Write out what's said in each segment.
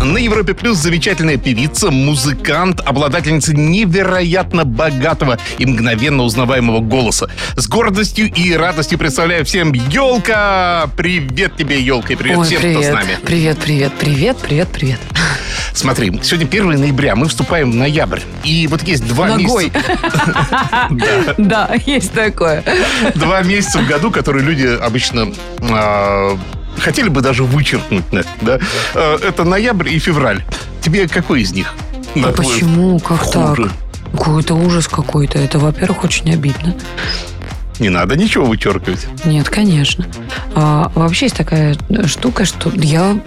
На Европе Плюс замечательная певица, музыкант, обладательница невероятно богатого и мгновенно узнаваемого голоса. С гордостью и радостью представляю всем Елка! Привет тебе, Елка, и привет Ой, всем, привет. кто с нами. Привет, привет, привет, привет, привет. Смотри, сегодня 1 ноября, мы вступаем в ноябрь. И вот есть два Ногой. месяца... Да, есть такое. Два месяца в году, которые люди обычно а, хотели бы даже вычеркнуть. Да? А, Это ноябрь и февраль. Тебе какой из них? А твой почему? Как хуже? так? Какой-то ужас какой-то. Это, во-первых, очень обидно. Не надо ничего вычеркивать. Нет, конечно. А, вообще есть такая штука, что я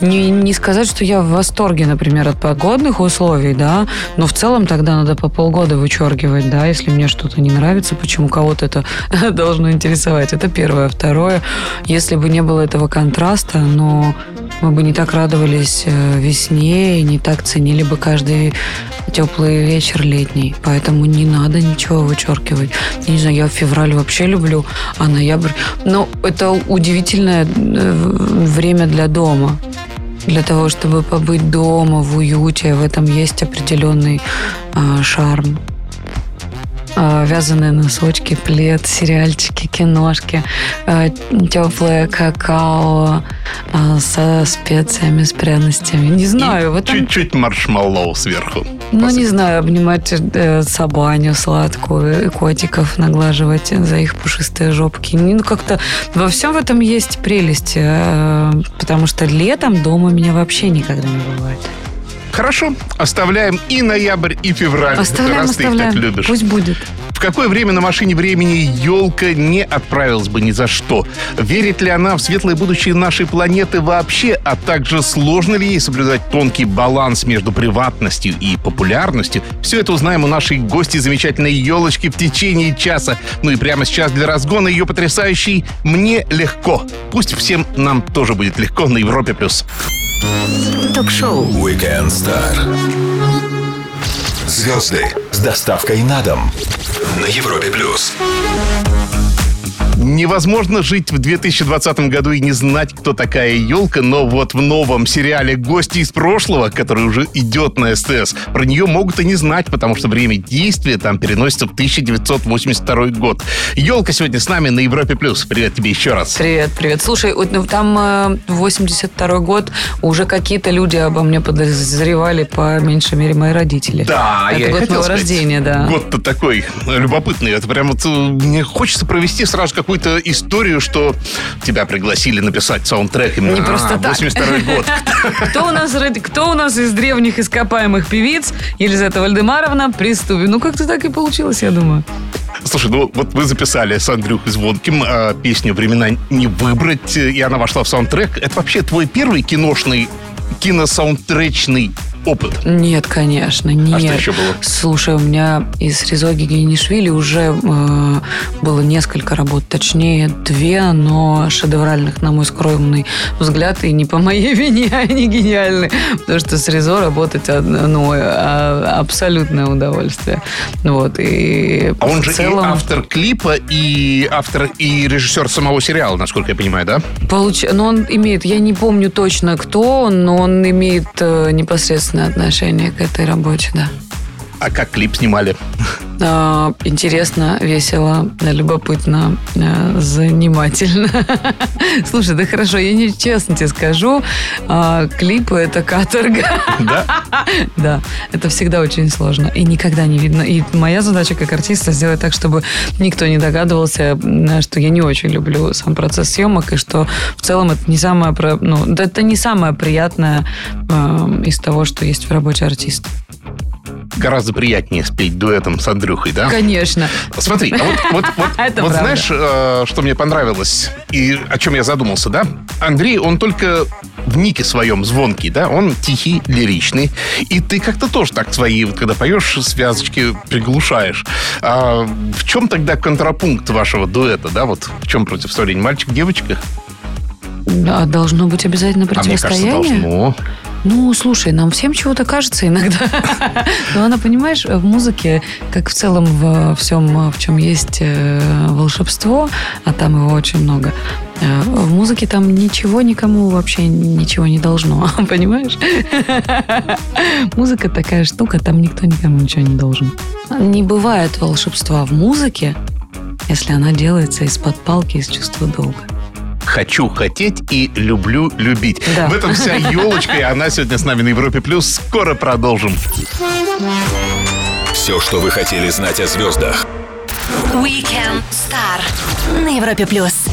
не, не сказать, что я в восторге, например, от погодных условий, да, но в целом тогда надо по полгода вычеркивать, да, если мне что-то не нравится, почему кого-то это должно интересовать. Это первое. Второе, если бы не было этого контраста, но мы бы не так радовались э, весне и не так ценили бы каждый теплый вечер летний. Поэтому не надо ничего вычеркивать. Я не знаю, я февраль вообще люблю, а ноябрь... Ну, это удивительное э, время для дома. Для того, чтобы побыть дома в уюте, в этом есть определенный а, шарм. А, вязаные носочки, плед, сериальчики, киношки, а, теплое какао а, со специями, с пряностями. Не знаю, И этом Чуть-чуть маршмеллоу сверху. ну, не знаю, обнимать э, собаню сладкую, и котиков наглаживать за их пушистые жопки. Ну, как-то во всем в этом есть прелесть, э, потому что летом дома меня вообще никогда не бывает. Хорошо, оставляем и ноябрь, и февраль. Оставляем, раз ты их оставляем. так любишь. Пусть будет. В какое время на машине времени елка не отправилась бы ни за что? Верит ли она в светлое будущее нашей планеты вообще? А также сложно ли ей соблюдать тонкий баланс между приватностью и популярностью? Все это узнаем у нашей гости замечательной елочки в течение часа. Ну и прямо сейчас для разгона ее потрясающий «Мне легко». Пусть всем нам тоже будет легко на Европе+. плюс. Ток-шоу Weekend Star. Звезды с доставкой на дом на Европе плюс. Невозможно жить в 2020 году и не знать, кто такая елка, но вот в новом сериале «Гости из прошлого», который уже идет на СТС, про нее могут и не знать, потому что время действия там переносится в 1982 год. Елка сегодня с нами на Европе+. плюс. Привет тебе еще раз. Привет, привет. Слушай, вот, там э, 82 год уже какие-то люди обо мне подозревали, по меньшей мере, мои родители. Да, Это я год моего рождения, да. Год-то такой любопытный. Это прям вот э, мне хочется провести сразу какую-то историю, что тебя пригласили написать саундтрек именно Не просто а, так. 82 год. Кто у нас, кто у нас из древних ископаемых певиц? Елизавета Вальдемаровна, приступи. Ну, как-то так и получилось, я думаю. Слушай, ну вот вы записали с Андрюхой Звонким э, песню «Времена не выбрать», и она вошла в саундтрек. Это вообще твой первый киношный, киносаундтречный опыт? Нет, конечно, нет. А что еще было? Слушай, у меня из Резоги Генишвили уже э, было несколько работ, точнее две, но шедевральных, на мой скромный взгляд, и не по моей вине, они гениальны. Потому что с Резо работать одно, ну, а, абсолютное удовольствие. Вот, и А он же и целом... автор клипа, и автор, и режиссер самого сериала, насколько я понимаю, да? Получ... Ну, он имеет, я не помню точно, кто он, он имеет э, непосредственное отношение к этой работе, да. А как клип снимали? А, Интересно, весело, любопытно, э, занимательно. Слушай, да хорошо, я не честно тебе скажу, а, клипы это каторга. Да? Да, это всегда очень сложно. И никогда не видно. И моя задача как артиста сделать так, чтобы никто не догадывался, что я не очень люблю сам процесс съемок, и что в целом это не самое, ну, это не самое приятное э, из того, что есть в работе артиста. Гораздо приятнее спеть дуэтом с Андрюхой, да? Конечно. Смотри, а вот, вот, вот, вот знаешь, э, что мне понравилось и о чем я задумался, да? Андрей, он только в нике своем звонкий, да? Он тихий, лиричный. И ты как-то тоже так свои, вот когда поешь, связочки приглушаешь. А в чем тогда контрапункт вашего дуэта, да? Вот в чем противостояние? Мальчик-девочка? А должно быть обязательно А мне кажется, противостояние? должно. Ну, слушай, нам всем чего-то кажется иногда. Но она, понимаешь, в музыке, как в целом во всем, в чем есть э, волшебство, а там его очень много, э, в музыке там ничего никому вообще ничего не должно, понимаешь? Музыка такая штука, там никто никому ничего не должен. Не бывает волшебства в музыке, если она делается из-под палки, из чувства долга. Хочу хотеть и люблю любить. Да. В этом вся елочка, и она сегодня с нами на Европе Плюс. Скоро продолжим. Все, что вы хотели знать о звездах. Weekend Star на Европе плюс.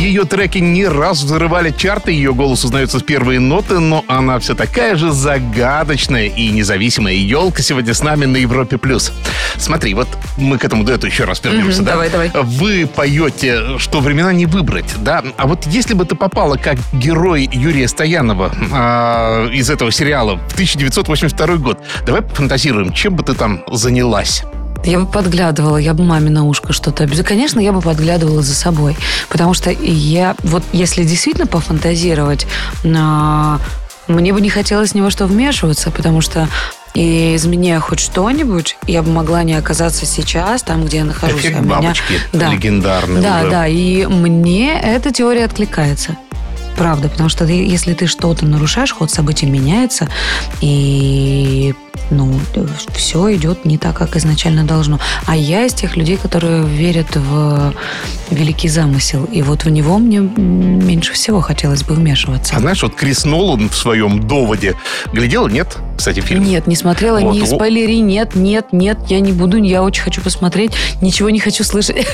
Ее треки не раз взрывали чарты, ее голос узнается с первые ноты, но она все такая же загадочная и независимая. Елка сегодня с нами на Европе+. плюс. Смотри, вот мы к этому дуэту еще раз вернемся, Мгм, да? давай, давай. Вы поете, что времена не выбрать, да? А вот если бы ты попала как герой Юрия Стоянова а, из этого сериала в 1982 год, давай пофантазируем, чем бы ты там занялась? Я бы подглядывала, я бы маме на ушко что-то. Конечно, я бы подглядывала за собой. Потому что я, вот если действительно пофантазировать, а, мне бы не хотелось ни во что вмешиваться, потому что и изменяя хоть что-нибудь, я бы могла не оказаться сейчас там, где я нахожусь. Эффект а меня- бабочки Да. легендарный Да, уже. да, и мне эта теория откликается. Правда, потому что ты- если ты что-то нарушаешь, ход событий меняется, и ну, все идет не так, как изначально должно. А я из тех людей, которые верят в великий замысел. И вот в него мне меньше всего хотелось бы вмешиваться. А знаешь, вот Крис Нолан в своем доводе глядела, нет, кстати, фильм? Нет, не смотрела, Вот, не спойлери, нет, нет, нет, я не буду, я очень хочу посмотреть, ничего не хочу слышать.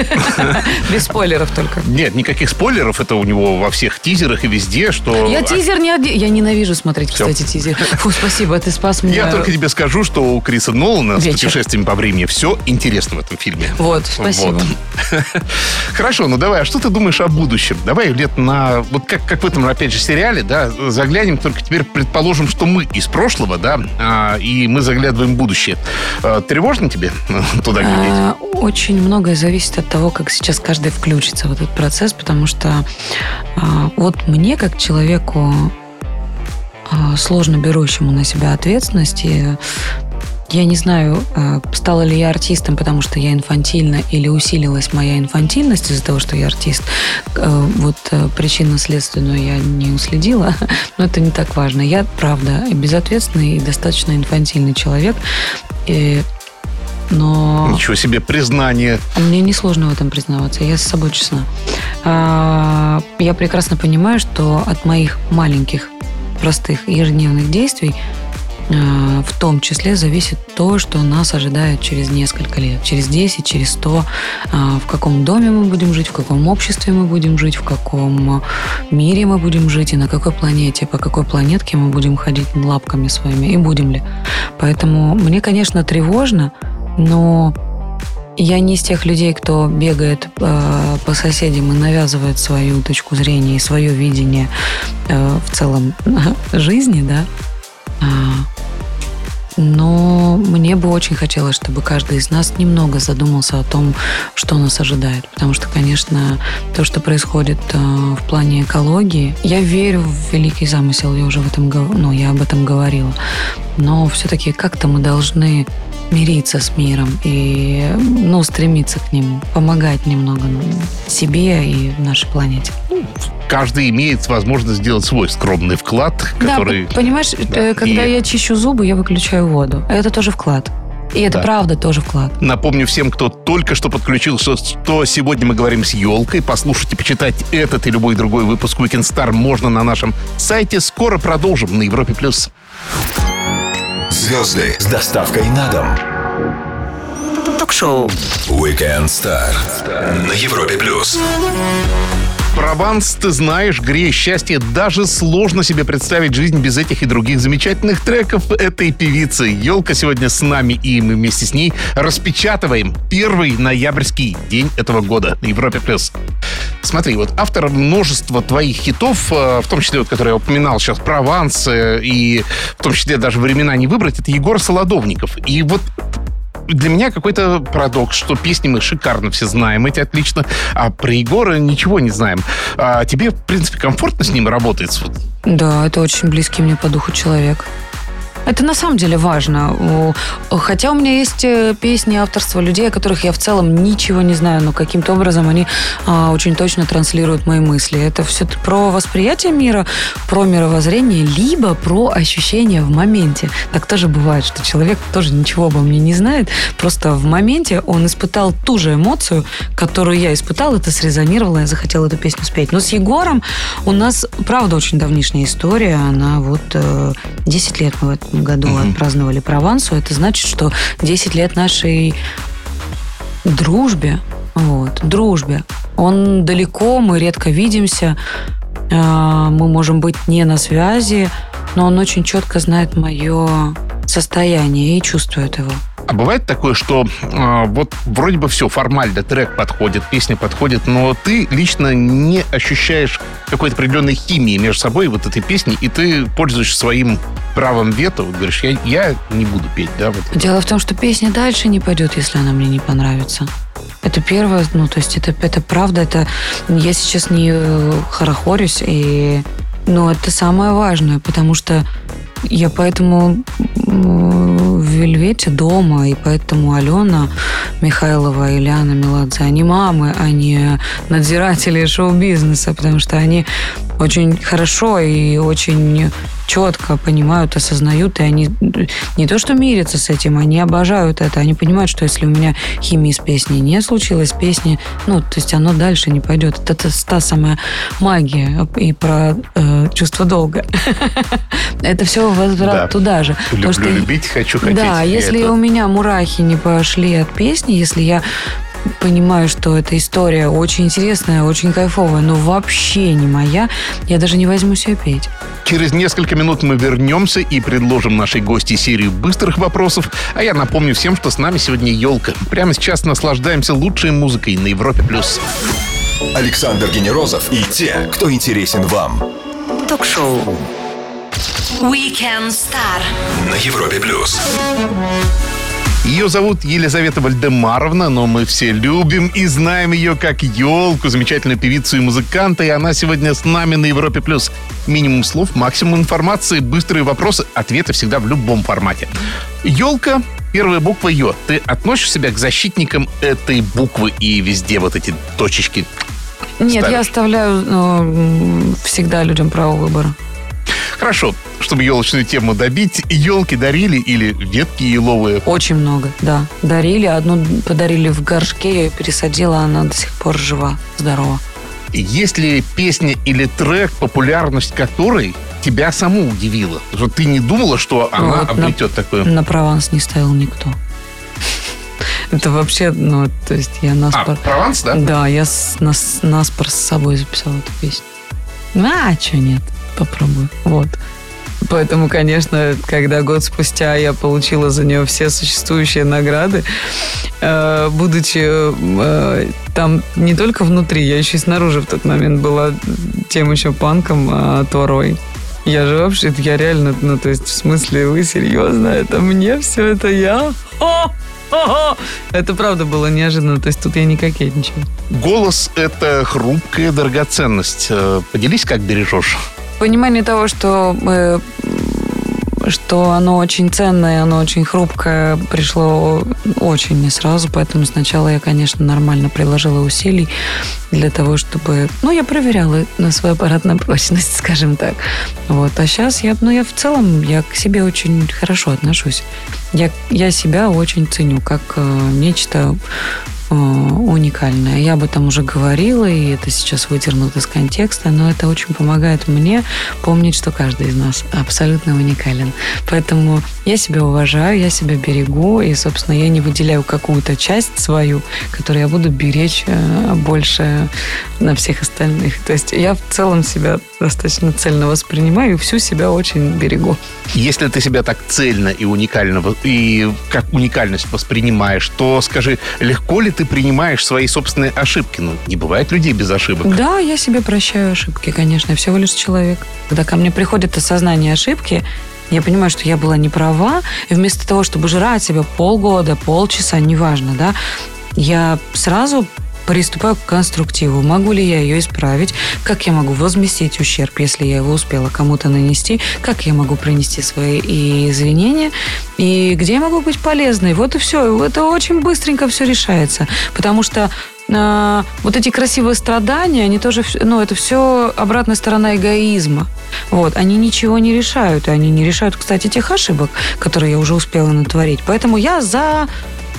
Без спойлеров только. Нет, никаких спойлеров, это у него во всех тизерах и везде, что... Я тизер не Я ненавижу смотреть, кстати, тизер. Фу, спасибо, ты спас меня. Я только тебе скажу, что у Криса Нолана с Вечер. путешествиями по времени все интересно в этом фильме. Вот, спасибо. Вот. Хорошо, ну давай, а что ты думаешь о будущем? Давай лет на... Вот как, как в этом, опять же, сериале, да, заглянем, только теперь предположим, что мы из прошлого, да, а, и мы заглядываем в будущее. А, Тревожно тебе туда глядеть? А, Очень многое зависит от того, как сейчас каждый включится в этот процесс, потому что а, вот мне, как человеку, сложно берущему на себя ответственность, и я не знаю, а, стала ли я артистом, потому что я инфантильна, или усилилась моя инфантильность из-за того, что я артист. Э, Вот э, причинно-следственную я не уследила, но это не так важно. Я, правда, безответственный и достаточно инфантильный человек, и- но... Ничего себе признание. А Мне несложно в этом признаваться, я с собой честна. А, Я прекрасно понимаю, что от моих маленьких, простых ежедневных действий а, в том числе зависит то, что нас ожидает через несколько лет, через 10, через 100, а, в каком доме мы будем жить, в каком обществе мы будем жить, в каком мире мы будем жить и на какой планете, по какой планетке мы будем ходить лапками своими и будем ли. Поэтому мне, конечно, тревожно, но я не из тех людей, кто бегает э, по соседям и навязывает свою точку зрения и свое видение э, в целом жизни, да. Но мне бы очень хотелось, чтобы каждый из нас немного задумался о том, что нас ожидает. Потому что, конечно, то, что происходит э, в плане экологии, я верю в великий замысел, я уже в этом, ну, я об этом говорила. Но все-таки как-то мы должны мириться с миром и ну, стремиться к нему, помогать немного ну, себе и нашей планете. Каждый имеет возможность сделать свой скромный вклад, который... Да, понимаешь, Да, э, когда и- я чищу зубы, я выключаю воду. Это тоже вклад. И это Да. правда тоже вклад. Напомню всем, кто только что подключился, что сегодня мы говорим с елкой. Послушать и почитать этот и любой другой выпуск Weekend Star можно на нашем сайте. Скоро продолжим на Европе+. плюс. Звезды с доставкой на дом. Ток-шоу. Weekend Star на Европе плюс. Прованс, ты знаешь, грея счастье. Даже сложно себе представить жизнь без этих и других замечательных треков этой певицы. Елка сегодня с нами, и мы вместе с ней распечатываем первый ноябрьский день этого года на Европе+. плюс. Смотри, вот автор множества твоих хитов, э, в том числе, вот, который я упоминал сейчас, Прованс, э, и в том числе даже «Времена не выбрать», это Егор Солодовников. И вот для меня какой-то парадокс, что песни мы шикарно все знаем, эти отлично, а про Егора ничего не знаем. А тебе, в принципе, комфортно с ним работать? Да, это очень близкий мне по духу человек. Это на самом деле важно. Хотя у меня есть э, песни авторства людей, о которых я в целом ничего не знаю, но каким-то образом они а, очень точно транслируют мои мысли. Это все про восприятие мира, про мировоззрение, либо про ощущения в моменте. Так тоже бывает, что человек тоже ничего обо мне не знает, просто в моменте он испытал ту же эмоцию, которую я испытал, это срезонировало, я захотела эту песню спеть. Но с Егором у нас, правда, очень давнишняя история. Она вот 10 э, лет мы в этом году mm-hmm. отпраздновали Провансу, это значит, что 10 лет нашей дружбе, вот, дружбе. Он далеко, мы редко видимся, мы можем быть не на связи, но он очень четко знает мое состояние и чувствует его. А бывает такое, что э, вот вроде бы все формально, трек подходит, песня подходит, но ты лично не ощущаешь какой-то определенной химии между собой вот этой песни, и ты пользуешься своим правом вето, вот говоришь, я, я не буду петь, да? Вот. Дело в том, что песня дальше не пойдет, если она мне не понравится. Это первое, ну, то есть это, это правда, это я сейчас не э, хорохорюсь, и, но это самое важное, потому что я поэтому в Вельвете дома, и поэтому Алена Михайлова и Ильяна Меладзе, они мамы, а не надзиратели шоу-бизнеса, потому что они очень хорошо и очень четко понимают, осознают, и они не то что мирятся с этим, они обожают это, они понимают, что если у меня химии с песней не случилось, песни, ну, то есть оно дальше не пойдет. Это, это та самая магия и про э, чувство долга. Это все возврат туда же. Люблю любить, хочу хотеть. Да, если у меня мурахи не пошли от песни, если я понимаю, что эта история очень интересная, очень кайфовая, но вообще не моя, я даже не возьму себе петь. Через несколько минут мы вернемся и предложим нашей гости серию быстрых вопросов. А я напомню всем, что с нами сегодня елка. Прямо сейчас наслаждаемся лучшей музыкой на Европе+. плюс. Александр Генерозов и те, кто интересен вам. Ток-шоу Weekend Star на Европе+. плюс. Ее зовут Елизавета Вальдемаровна, но мы все любим и знаем ее как елку, замечательную певицу и музыканта, и она сегодня с нами на Европе+. плюс. Минимум слов, максимум информации, быстрые вопросы, ответы всегда в любом формате. Елка Первая буква Ё. Ты относишь себя к защитникам этой буквы и везде вот эти точечки? Нет, ставишь? я оставляю ну, всегда людям право выбора. Хорошо, чтобы елочную тему добить, елки дарили или ветки еловые? Очень много, да. Дарили. Одну подарили в горшке, я ее пересадила, она до сих пор жива, здорова. Есть ли песня или трек, популярность которой тебя саму удивила? Что ты не думала, что она вот обретет на, такое? На Прованс не ставил никто. Это вообще, ну, то есть я наспор... А, Прованс, да? Да, я нас, наспор с собой записала эту песню. А, что нет? Попробую. Вот. Поэтому, конечно, когда год спустя я получила за нее все существующие награды, э, будучи э, там не только внутри, я еще и снаружи в тот момент была тем еще панком э, Торой. Я же вообще, я реально, ну, то есть, в смысле, вы серьезно? Это мне все это я? О! Это правда было неожиданно, то есть тут я не кокетничаю. Голос — это хрупкая драгоценность. Э, поделись, как бережешь? Понимание того, что э, что оно очень ценное, оно очень хрупкое, пришло очень не сразу, поэтому сначала я, конечно, нормально приложила усилий для того, чтобы... Ну, я проверяла на свою аппаратную прочность, скажем так. Вот. А сейчас я, ну, я в целом, я к себе очень хорошо отношусь. Я, я себя очень ценю как э, нечто Э, уникальная. Я об этом уже говорила, и это сейчас выдернуто из контекста, но это очень помогает мне помнить, что каждый из нас абсолютно уникален. Поэтому я себя уважаю, я себя берегу, и, собственно, я не выделяю какую-то часть свою, которую я буду беречь э, больше на всех остальных. То есть я в целом себя достаточно цельно воспринимаю и всю себя очень берегу. Если ты себя так цельно и уникально и как уникальность воспринимаешь, то скажи, легко ли ты принимаешь свои собственные ошибки? Ну, не бывает людей без ошибок. Да, я себе прощаю ошибки, конечно. Я всего лишь человек. Когда ко мне приходит осознание ошибки, я понимаю, что я была не права, и вместо того, чтобы жрать себя полгода, полчаса, неважно, да, я сразу приступаю к конструктиву. Могу ли я ее исправить? Как я могу возместить ущерб, если я его успела кому-то нанести? Как я могу принести свои извинения? И где я могу быть полезной? Вот и все. Это очень быстренько все решается. Потому что а, вот эти красивые страдания, они тоже, ну, это все обратная сторона эгоизма. Вот, они ничего не решают, и они не решают, кстати, тех ошибок, которые я уже успела натворить. Поэтому я за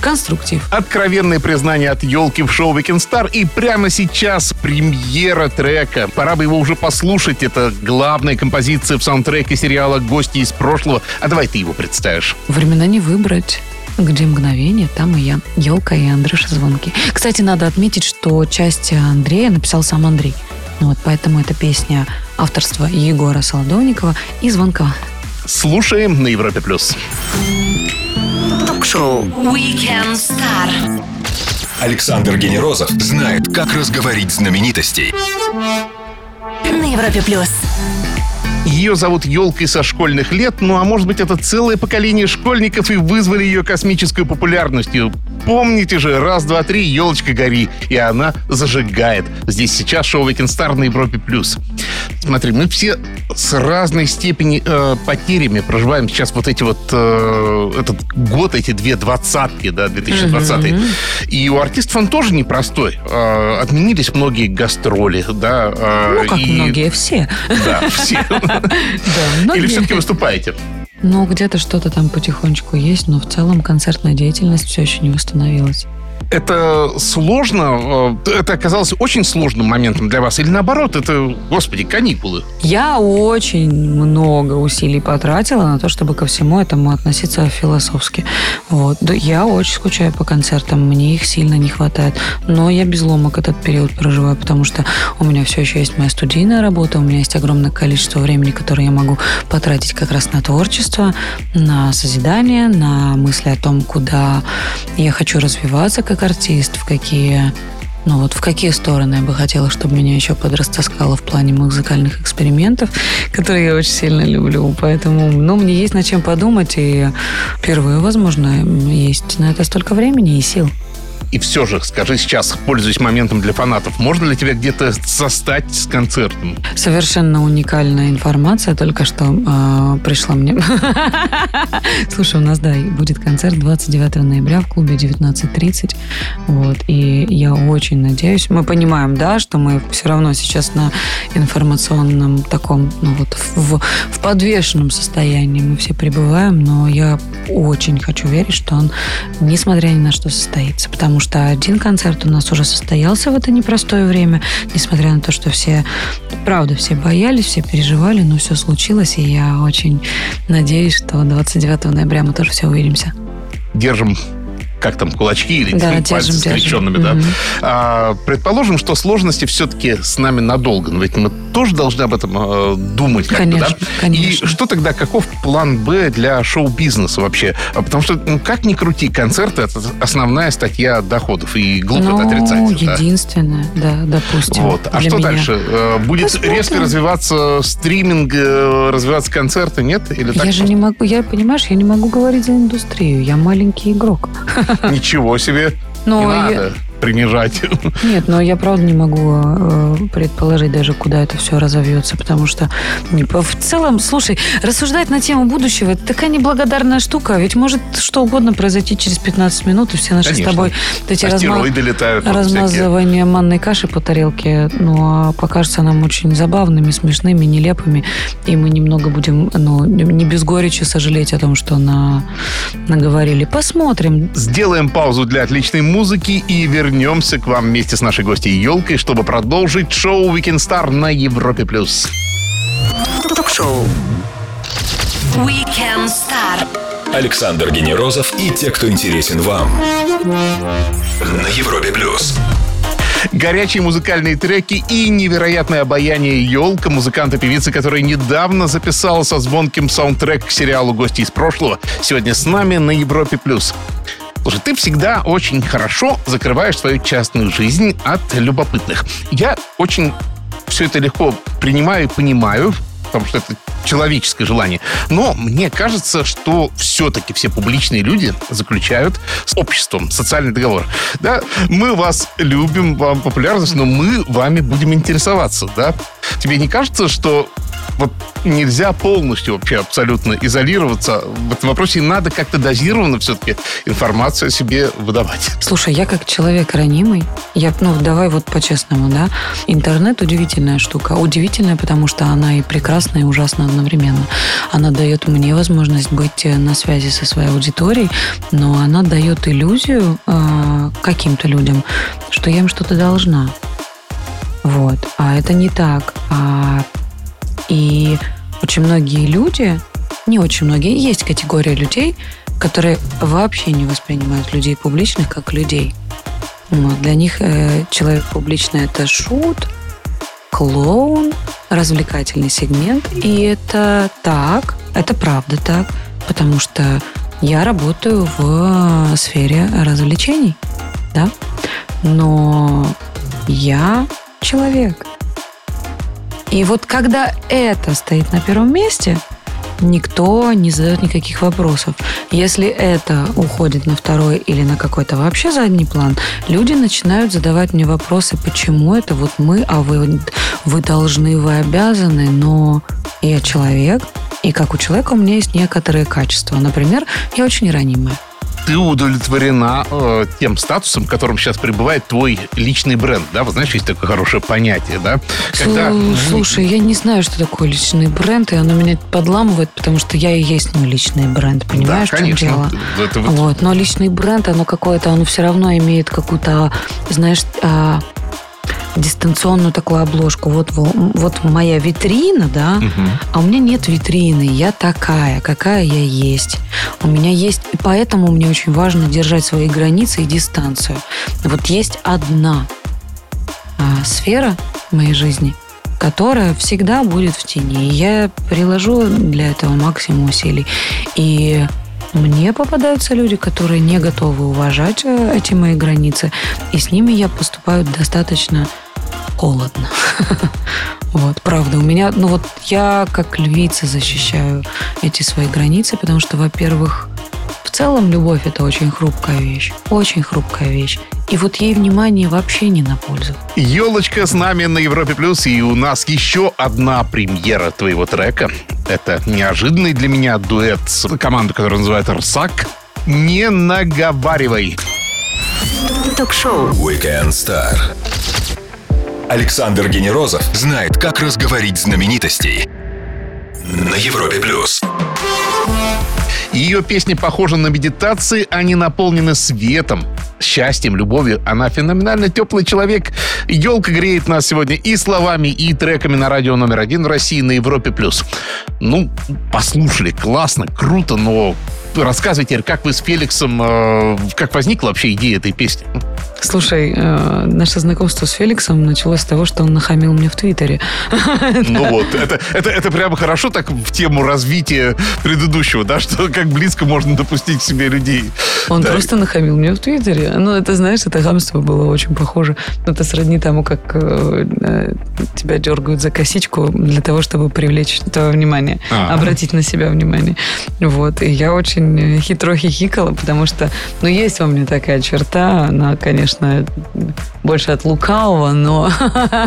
конструктив. Откровенное признание от елки в шоу Weekend Star. И прямо сейчас премьера трека. Пора бы его уже послушать. Это главная композиция в саундтреке сериала «Гости из прошлого». А давай ты его представишь. Времена не выбрать. Где мгновение, там и я. Елка и Андрюша Звонки. Кстати, надо отметить, что часть Андрея написал сам Андрей. Ну вот поэтому эта песня авторства Егора Солодовникова и Звонкова. Слушаем на Европе+. плюс. Ток-шоу Weekend Star. Александр Генерозов знает, как разговорить знаменитостей. На Европе+. плюс. Ее зовут елкой со школьных лет, ну а может быть это целое поколение школьников и вызвали ее космическую популярностью. Помните же, раз, два, три, елочка гори, и она зажигает. Здесь сейчас шоу Weekend Star на Европе+. плюс. Смотри, мы все с разной степени э, потерями проживаем сейчас вот эти вот э, этот год, эти две двадцатки, да, 2020. Mm-hmm. И у артистов он тоже непростой. Э, отменились многие гастроли, да. Э, ну, как и... многие, все. Да, все. Или все-таки выступаете? Ну, где-то что-то там потихонечку есть, но в целом концертная деятельность все еще не восстановилась это сложно? Э, это оказалось очень сложным моментом для вас? Или наоборот, это, господи, каникулы? Я очень много усилий потратила на то, чтобы ко всему этому относиться философски. Вот. Я очень скучаю по концертам, мне их сильно не хватает. Но я без ломок этот период проживаю, потому что у меня все еще есть моя студийная работа, у меня есть огромное количество времени, которое я могу потратить как раз на творчество, на созидание, на мысли о том, куда я хочу развиваться как артист, в какие ну вот в какие стороны я бы хотела, чтобы меня еще подрастаскало в плане музыкальных экспериментов, которые я очень сильно люблю. Поэтому, ну, мне есть над чем подумать, и впервые, возможно, есть на это столько времени и сил. И все же, скажи сейчас, пользуясь моментом для фанатов, можно ли тебя где-то застать с концертом? Совершенно уникальная информация только что э, пришла мне. Слушай, у нас, да, будет концерт 29 ноября в клубе 19.30. Вот, и я очень надеюсь, мы понимаем, да, что мы все равно сейчас на информационном таком, ну вот, в, в подвешенном состоянии мы все пребываем, но я очень хочу верить, что он, несмотря ни на что, состоится, потому потому что один концерт у нас уже состоялся в это непростое время, несмотря на то, что все, правда, все боялись, все переживали, но все случилось, и я очень надеюсь, что 29 ноября мы тоже все увидимся. Держим как там, кулачки или да, пальцы держим, скрещенными, держим. да. А, предположим, что сложности все-таки с нами надолго, но ведь мы тоже должны об этом э, думать. Конечно, да? конечно. И что тогда, каков план Б для шоу-бизнеса вообще? А, потому что, ну, как ни крути, концерты – это основная статья доходов, и глупо ну, это отрицать. единственная, да, да допустим. Вот. А что меня. дальше? Э, будет Посмотрим. резко развиваться стриминг, э, развиваться концерты, нет? Или так я же не могу, я, понимаешь, я не могу говорить за индустрию, я маленький игрок. Ничего себе. Но не надо принижать. Нет, но я правда не могу э, предположить даже, куда это все разовьется, потому что в целом, слушай, рассуждать на тему будущего это такая неблагодарная штука, ведь может что угодно произойти через 15 минут, и все наши Конечно. с тобой эти разма... летают, размазывания всякие. манной каши по тарелке, ну, а покажутся нам очень забавными, смешными, нелепыми, и мы немного будем, ну, не без горечи сожалеть о том, что на... наговорили. Посмотрим. Сделаем паузу для отличной музыки и вернемся вернемся к вам вместе с нашей гостьей Елкой, чтобы продолжить шоу Weekend Star на Европе+. плюс. Ток-шоу Weekend Star. Александр Генерозов и те, кто интересен вам. На Европе+. плюс. Горячие музыкальные треки и невероятное обаяние Елка, музыканта-певицы, которая недавно записала со звонким саундтрек к сериалу «Гости из прошлого», сегодня с нами на Европе+. плюс. Слушай, ты всегда очень хорошо закрываешь свою частную жизнь от любопытных. Я очень все это легко принимаю и понимаю, потому что это человеческое желание. Но мне кажется, что все-таки все публичные люди заключают с обществом социальный договор. Да, мы вас любим, вам популярность, но мы вами будем интересоваться, да? Тебе не кажется, что вот нельзя полностью вообще абсолютно изолироваться в этом вопросе. И надо как-то дозированно все-таки информацию о себе выдавать. Слушай, я как человек ранимый, я, ну, давай вот по-честному, да, интернет удивительная штука. Удивительная, потому что она и прекрасна, и ужасна одновременно. Она дает мне возможность быть на связи со своей аудиторией, но она дает иллюзию э, каким-то людям, что я им что-то должна. Вот. А это не так. А и очень многие люди, не очень многие, есть категория людей, которые вообще не воспринимают людей публичных как людей. Вот. Для них э, человек публичный это шут, клоун, развлекательный сегмент. И это так, это правда так, потому что я работаю в сфере развлечений, да, но я человек. И вот когда это стоит на первом месте, никто не задает никаких вопросов. Если это уходит на второй или на какой-то вообще задний план, люди начинают задавать мне вопросы, почему это вот мы, а вы, вы должны, вы обязаны, но я человек, и как у человека у меня есть некоторые качества. Например, я очень ранимая ты удовлетворена э, тем статусом, в котором сейчас пребывает твой личный бренд, да? Вот знаешь, есть такое хорошее понятие, да? Когда... Слушай, я не знаю, что такое личный бренд, и оно меня подламывает, потому что я и есть мой личный бренд, понимаешь, да, конечно. в чем дело? Это вот... вот. Но личный бренд, оно какое-то, оно все равно имеет какую-то, знаешь, а, дистанционную такую обложку. Вот, вот моя витрина, да, угу. а у меня нет витрины. Я такая, какая я есть. У меня есть... И поэтому мне очень важно держать свои границы и дистанцию. Вот есть одна а, сфера моей жизни, которая всегда будет в тени. И я приложу для этого максимум усилий. И мне попадаются люди, которые не готовы уважать э, эти мои границы, и с ними я поступаю достаточно холодно. Вот, правда, у меня, ну вот я как львица защищаю эти свои границы, потому что, во-первых, в целом любовь это очень хрупкая вещь, очень хрупкая вещь. И вот ей внимание вообще не на пользу. Елочка с нами на Европе Плюс, и у нас еще одна премьера твоего трека. Это неожиданный для меня дуэт с командой, которая называется «Рсак». Не наговаривай. Ток-шоу Weekend Star. Александр Генерозов знает, как разговорить знаменитостей на Европе плюс. Ее песни похожи на медитации, они наполнены светом, счастьем, любовью. Она феноменально теплый человек. Елка греет нас сегодня и словами, и треками на радио номер один в России на Европе+. плюс. Ну, послушали, классно, круто, но рассказывайте, как вы с Феликсом, э, как возникла вообще идея этой песни? Слушай, э, наше знакомство с Феликсом началось с того, что он нахамил мне в Твиттере. Ну вот, это, это, это прямо хорошо так в тему развития предыдущего, да, что как близко можно допустить к себе людей. Он да. просто нахамил мне в Твиттере. Ну, это, знаешь, это хамство было очень похоже. Ну, это сродни тому, как э, э, тебя дергают за косичку для того, чтобы привлечь твое внимание, А-а-а. обратить на себя внимание. Вот. И я очень хитро хихикала, потому что, ну, есть во мне такая черта, она, конечно, больше от лукавого, но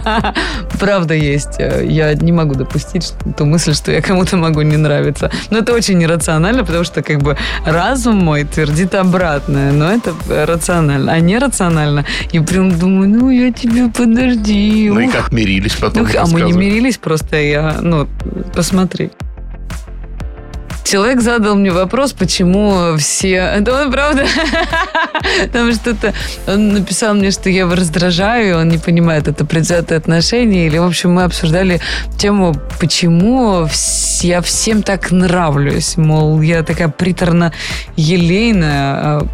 правда есть. Я не могу допустить ту мысль, что я кому-то могу не нравиться. Но это очень иррационально, потому что как бы разум мой твердит обратное, но это рационально. А нерационально я прям думаю, ну я тебе подожди. Ну и как мирились потом? Ну, а мы не мирились, просто я, ну, посмотри. Человек задал мне вопрос, почему все... Это он, правда? Там что-то... Он написал мне, что я его раздражаю, он не понимает, это предвзятое отношение. Или, в общем, мы обсуждали тему, почему я всем так нравлюсь. Мол, я такая приторно-елейная. А,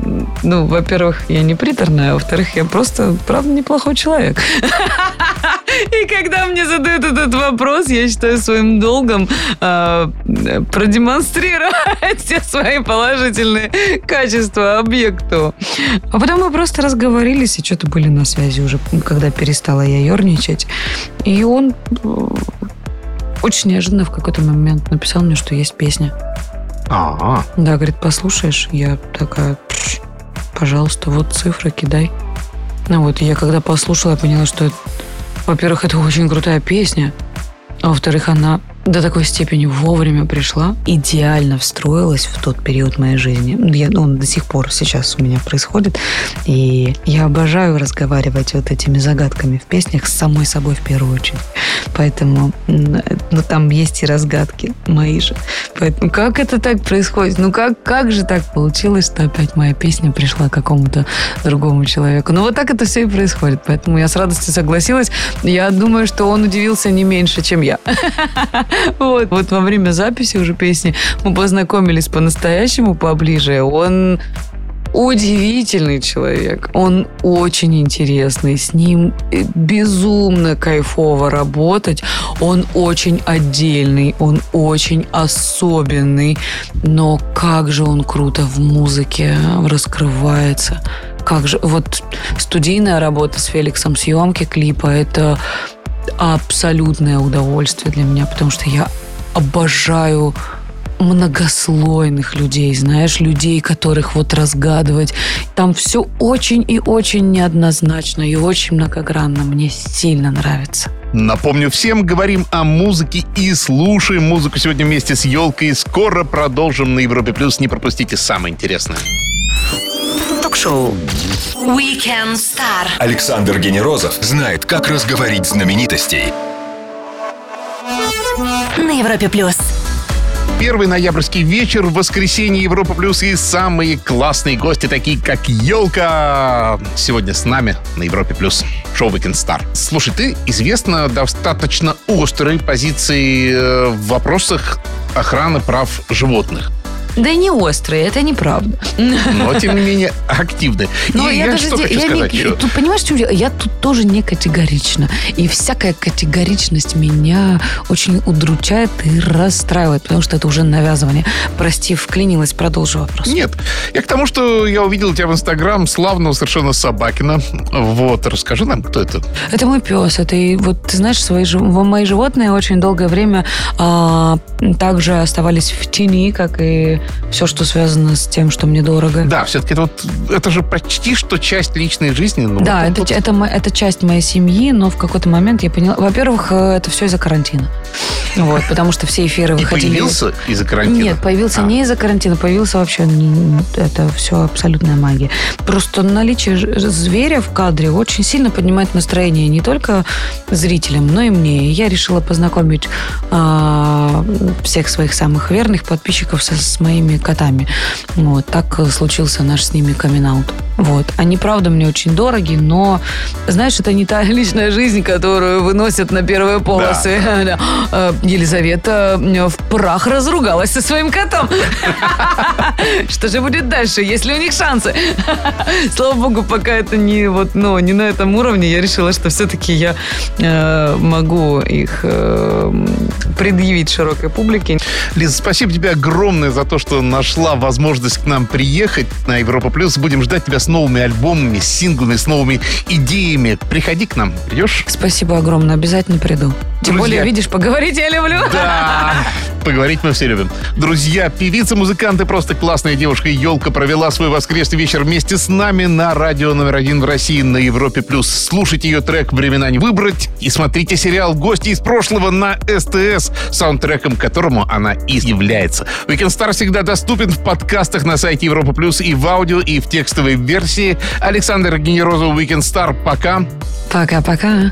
ну, во-первых, я не приторная, а во-вторых, я просто, правда, неплохой человек. И когда мне задают этот вопрос, я считаю своим долгом э, продемонстрировать все свои положительные качества объекту. А потом мы просто разговорились и что-то были на связи уже, когда перестала я ерничать. И он очень неожиданно в какой-то момент написал мне, что есть песня. А, Да, говорит, послушаешь? Я такая, «Пш, пожалуйста, вот цифры кидай. Ну вот, я когда послушала, я поняла, что, это- во-первых, это очень крутая песня, а во-вторых, она до такой степени вовремя пришла, идеально встроилась в тот период моей жизни. Я, ну, он до сих пор сейчас у меня происходит. И я обожаю разговаривать вот этими загадками в песнях с самой собой в первую очередь. Поэтому ну, там есть и разгадки мои же. Поэтому как это так происходит? Ну как, как же так получилось, что опять моя песня пришла к какому-то другому человеку? Ну вот так это все и происходит. Поэтому я с радостью согласилась. Я думаю, что он удивился не меньше, чем я. Вот. Вот во время записи уже песни мы познакомились по-настоящему поближе. Он удивительный человек. Он очень интересный. С ним э, безумно кайфово работать. Он очень отдельный, он очень особенный. Но как же он круто в музыке раскрывается. Как же... Вот студийная работа с Феликсом, съемки клипа, это абсолютное удовольствие для меня, потому что я обожаю многослойных людей, знаешь, людей, которых вот разгадывать. Там все очень и очень неоднозначно и очень многогранно. Мне сильно нравится. Напомню всем, говорим о музыке и слушаем музыку сегодня вместе с елкой. Скоро продолжим на Европе Плюс. Не пропустите самое интересное. Ток-шоу. Weekend Star. Александр Генерозов знает, как разговорить знаменитостей. На Европе плюс. Первый ноябрьский вечер в воскресенье Европа Плюс и самые классные гости, такие как Елка. Сегодня с нами на Европе Плюс шоу Weekend Star. Слушай, ты известна достаточно острой позиции э, в вопросах охраны прав животных. Да не острые, это неправда. Но, тем не менее, активны. Но И я, даже что здесь- хочу я сказать не, еще. тут, понимаешь? Я тут тоже не категорична. И всякая категоричность меня очень удручает и расстраивает, потому что это уже навязывание. Прости, вклинилась, продолжу вопрос. Нет, я к тому, что я увидел тебя в Инстаграм славного совершенно Собакина. Вот, расскажи нам, кто это. Это мой пес. Это и вот ты знаешь, свои мои животные очень долгое время а, также оставались в тени, как и все, что связано с тем, что мне дорого. Да, все-таки это вот это же почти что часть личной жизни. ну, Да, вот это, вот- это, мо- это часть моей семьи, но в какой-то момент я поняла... Во-первых, э, это все из-за карантина. Вот, потому что все эфиры И выходили... появился из-за карантина. Нет, появился А. не из-за карантина, появился вообще... Это все абсолютная магия. Просто наличие зверя в кадре очень сильно поднимает настроение не только зрителям, но и мне. И я решила познакомить а, всех своих самых верных подписчиков со- с моими котами. Вот, так э, случился наш с ними камин Вот. Они, правда, мне очень дороги, но, знаешь, это не та личная жизнь, которую выносят на первые полосы. Да. Елизавета в прах разругалась со своим котом. Что же будет дальше, если у них шансы? Слава богу, пока это не вот, ну, не на этом уровне, я решила, что все-таки я э, могу их э, предъявить широкой публике. Лиза, спасибо тебе огромное за то, что нашла возможность к нам приехать на Европа Плюс. Будем ждать тебя с новыми альбомами, с синглами, с новыми идеями. Приходи к нам, придешь? Спасибо огромное, обязательно приду. Тем Друзья. более, видишь, поговорить я люблю. Да, поговорить мы все любим. Друзья, певица, музыкант и просто классная девушка Елка провела свой воскресный вечер вместе с нами на радио номер один в России на Европе+. плюс. Слушайте ее трек «Времена не выбрать» и смотрите сериал «Гости из прошлого» на СТС, саундтреком которому она и является. Weekend Star всегда доступен в подкастах на сайте Европа Плюс и в аудио, и в текстовой версии. Александр Генерозов, Weekend Star. Пока. Пока-пока.